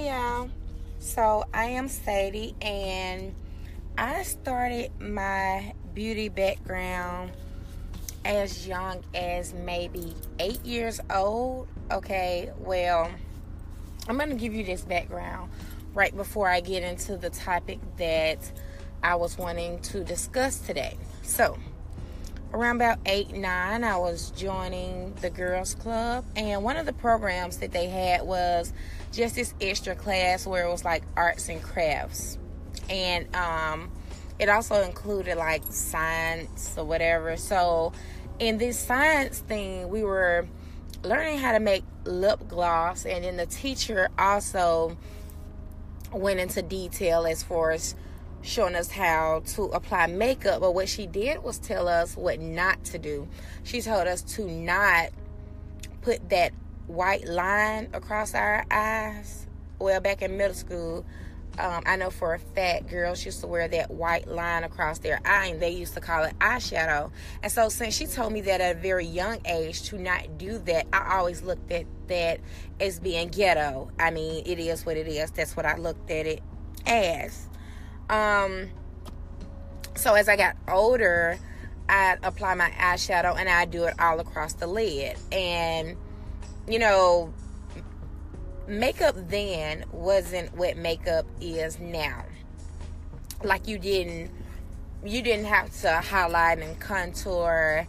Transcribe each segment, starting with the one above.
Hey y'all. So I am Sadie and I started my beauty background as young as maybe eight years old. Okay, well, I'm going to give you this background right before I get into the topic that I was wanting to discuss today. So, around about eight, nine, I was joining the girls' club, and one of the programs that they had was just this extra class where it was like arts and crafts, and um, it also included like science or whatever. So, in this science thing, we were learning how to make lip gloss, and then the teacher also went into detail as far as showing us how to apply makeup, but what she did was tell us what not to do. She told us to not put that white line across our eyes. Well, back in middle school, um, I know for a fact girls used to wear that white line across their eye and they used to call it eyeshadow. And so, since she told me that at a very young age to not do that, I always looked at that as being ghetto. I mean, it is what it is. That's what I looked at it as. Um, so as I got older, I apply my eyeshadow and I do it all across the lid. And you know, makeup then wasn't what makeup is now. Like you didn't you didn't have to highlight and contour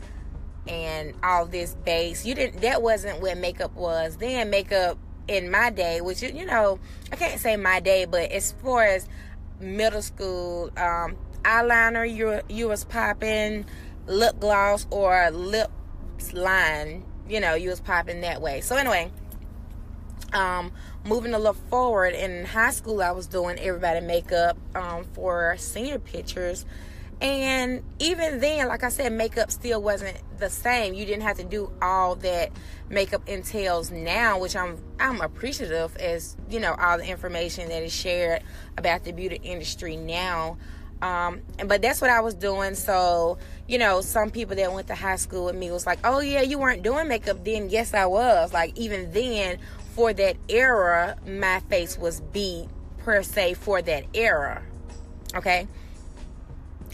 and all this base. You didn't that wasn't what makeup was. Then makeup in my day, which you know, I can't say my day, but as far as middle school um, eyeliner you you was popping lip gloss or lip line you know you was popping that way. So anyway um, moving a little forward in high school i was doing everybody makeup um, for senior pictures and even then like i said makeup still wasn't the same you didn't have to do all that makeup entails now which i'm i'm appreciative as you know all the information that is shared about the beauty industry now um, but that's what I was doing. So, you know, some people that went to high school with me was like, oh, yeah, you weren't doing makeup then. Yes, I was. Like, even then, for that era, my face was beat per se for that era. Okay.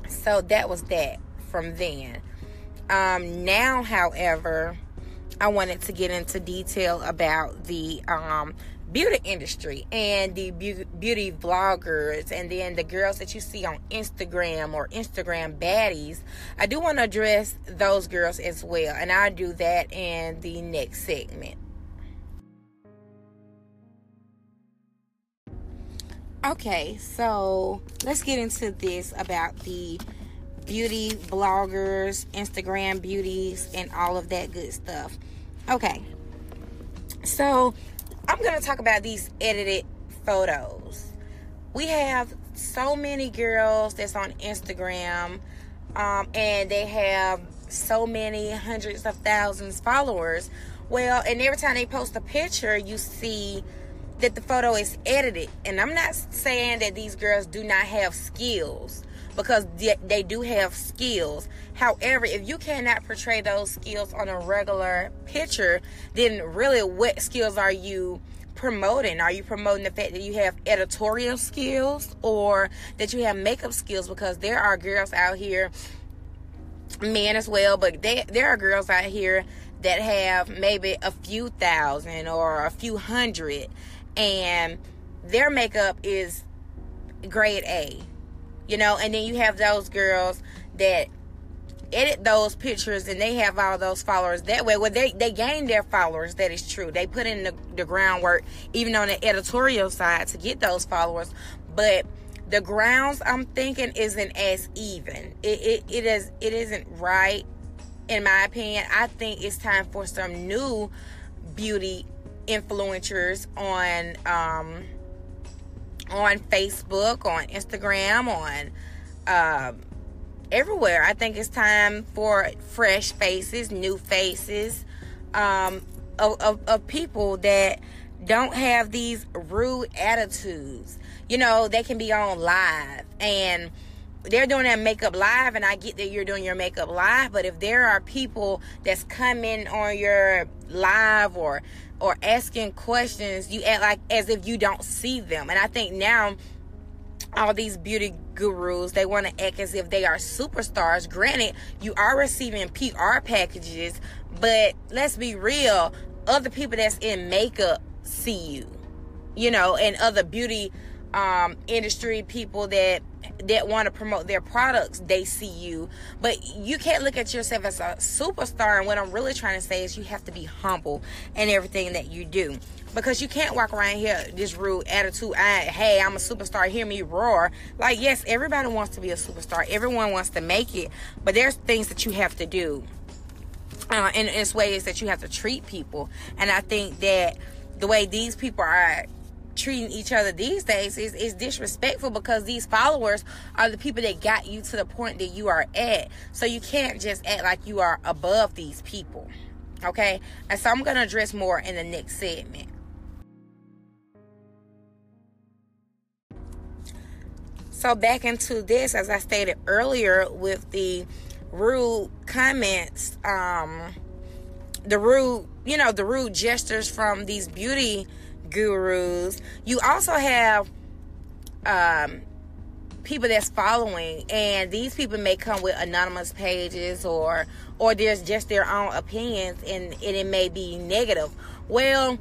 So that was that from then. Um, now, however, I wanted to get into detail about the um, beauty industry and the beauty vloggers and then the girls that you see on Instagram or Instagram baddies. I do want to address those girls as well, and I'll do that in the next segment. Okay, so let's get into this about the beauty bloggers, Instagram beauties, and all of that good stuff. Okay, so I'm going to talk about these edited photos. We have so many girls that's on Instagram, um, and they have so many hundreds of thousands followers. Well, and every time they post a picture, you see that the photo is edited. And I'm not saying that these girls do not have skills because they do have skills. However, if you cannot portray those skills on a regular picture, then really what skills are you promoting? Are you promoting the fact that you have editorial skills or that you have makeup skills? Because there are girls out here, men as well, but they, there are girls out here that have maybe a few thousand or a few hundred and their makeup is grade A. You know, and then you have those girls that edit those pictures and they have all those followers that way. Well, they, they gain their followers. That is true. They put in the, the groundwork, even on the editorial side, to get those followers. But the grounds I'm thinking isn't as even. It, it, it is it isn't right, in my opinion. I think it's time for some new beauty influencers on um, on Facebook, on Instagram, on um, everywhere. I think it's time for fresh faces, new faces, um, of, of, of people that don't have these rude attitudes. You know, they can be on live and they're doing that makeup live and I get that you're doing your makeup live, but if there are people that's coming on your live or or asking questions, you act like as if you don't see them. And I think now all these beauty gurus they want to act as if they are superstars granted you are receiving pr packages but let's be real other people that's in makeup see you you know and other beauty um, industry people that that want to promote their products they see you. But you can't look at yourself as a superstar and what i'm really trying to say is you have to be humble in everything that you do. Because you can't walk around here this rude attitude I, hey i'm a superstar hear me roar. Like yes everybody wants to be a superstar. Everyone wants to make it. But there's things that you have to do uh, and it's ways that you have to treat people. And i think that the way these people are treating each other these days is, is disrespectful because these followers are the people that got you to the point that you are at. So you can't just act like you are above these people. Okay? And so I'm going to address more in the next segment. So back into this, as I stated earlier, with the rude comments, um, the rude, you know, the rude gestures from these beauty gurus. You also have um, people that's following, and these people may come with anonymous pages or or there's just their own opinions, and, and it may be negative. Well,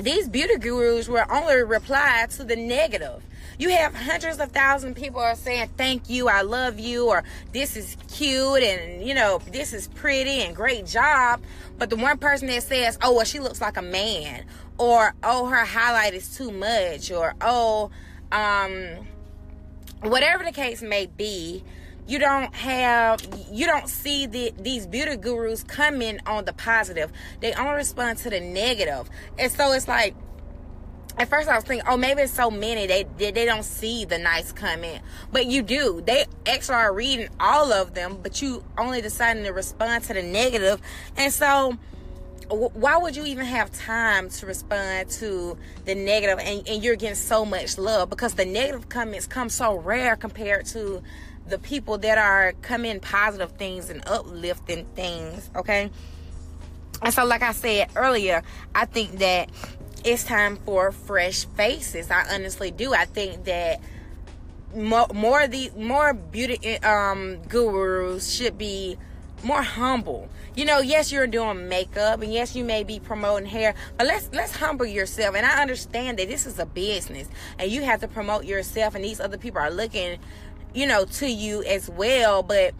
these beauty gurus will only reply to the negative. You have hundreds of thousands of people are saying thank you, I love you, or this is cute, and you know this is pretty and great job. But the one person that says, oh well, she looks like a man, or oh her highlight is too much or oh um whatever the case may be you don't have you don't see the, these beauty gurus coming on the positive. They only respond to the negative. And so it's like at first I was thinking, oh, maybe it's so many they, they they don't see the nice comment, but you do. They actually are reading all of them, but you only deciding to respond to the negative, and so why would you even have time to respond to the negative? And, and you're getting so much love because the negative comments come so rare compared to the people that are coming positive things and uplifting things okay? And so like i said earlier i think that it's time for fresh faces. I honestly do. I think that more, more the more beauty um gurus should be more humble. You know, yes, you're doing makeup and yes, you may be promoting hair, but let's let's humble yourself. And I understand that this is a business and you have to promote yourself and these other people are looking, you know, to you as well, but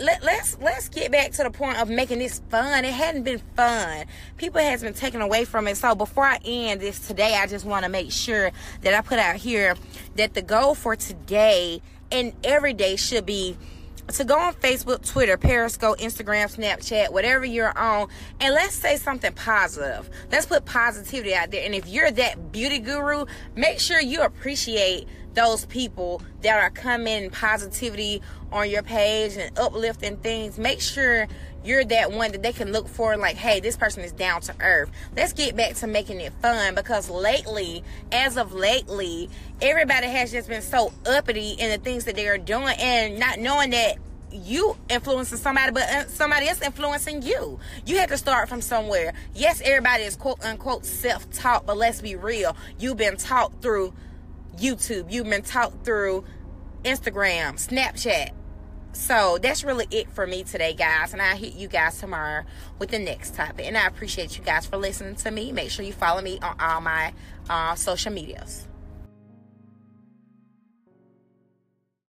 let, let's let's get back to the point of making this fun. It hadn't been fun. People has been taken away from it. So before I end this today, I just want to make sure that I put out here that the goal for today and every day should be to go on Facebook, Twitter, Periscope, Instagram, Snapchat, whatever you're on, and let's say something positive. Let's put positivity out there. And if you're that beauty guru, make sure you appreciate those people that are coming positivity on your page and uplifting things. Make sure you're that one that they can look for like, hey, this person is down to earth. Let's get back to making it fun because lately, as of lately, everybody has just been so uppity in the things that they are doing and not knowing that you influencing somebody, but uh, somebody else influencing you. You have to start from somewhere. Yes, everybody is quote unquote self taught, but let's be real. You've been taught through YouTube, you've been taught through Instagram, Snapchat, so that's really it for me today, guys. And I'll hit you guys tomorrow with the next topic. And I appreciate you guys for listening to me. Make sure you follow me on all my uh, social medias.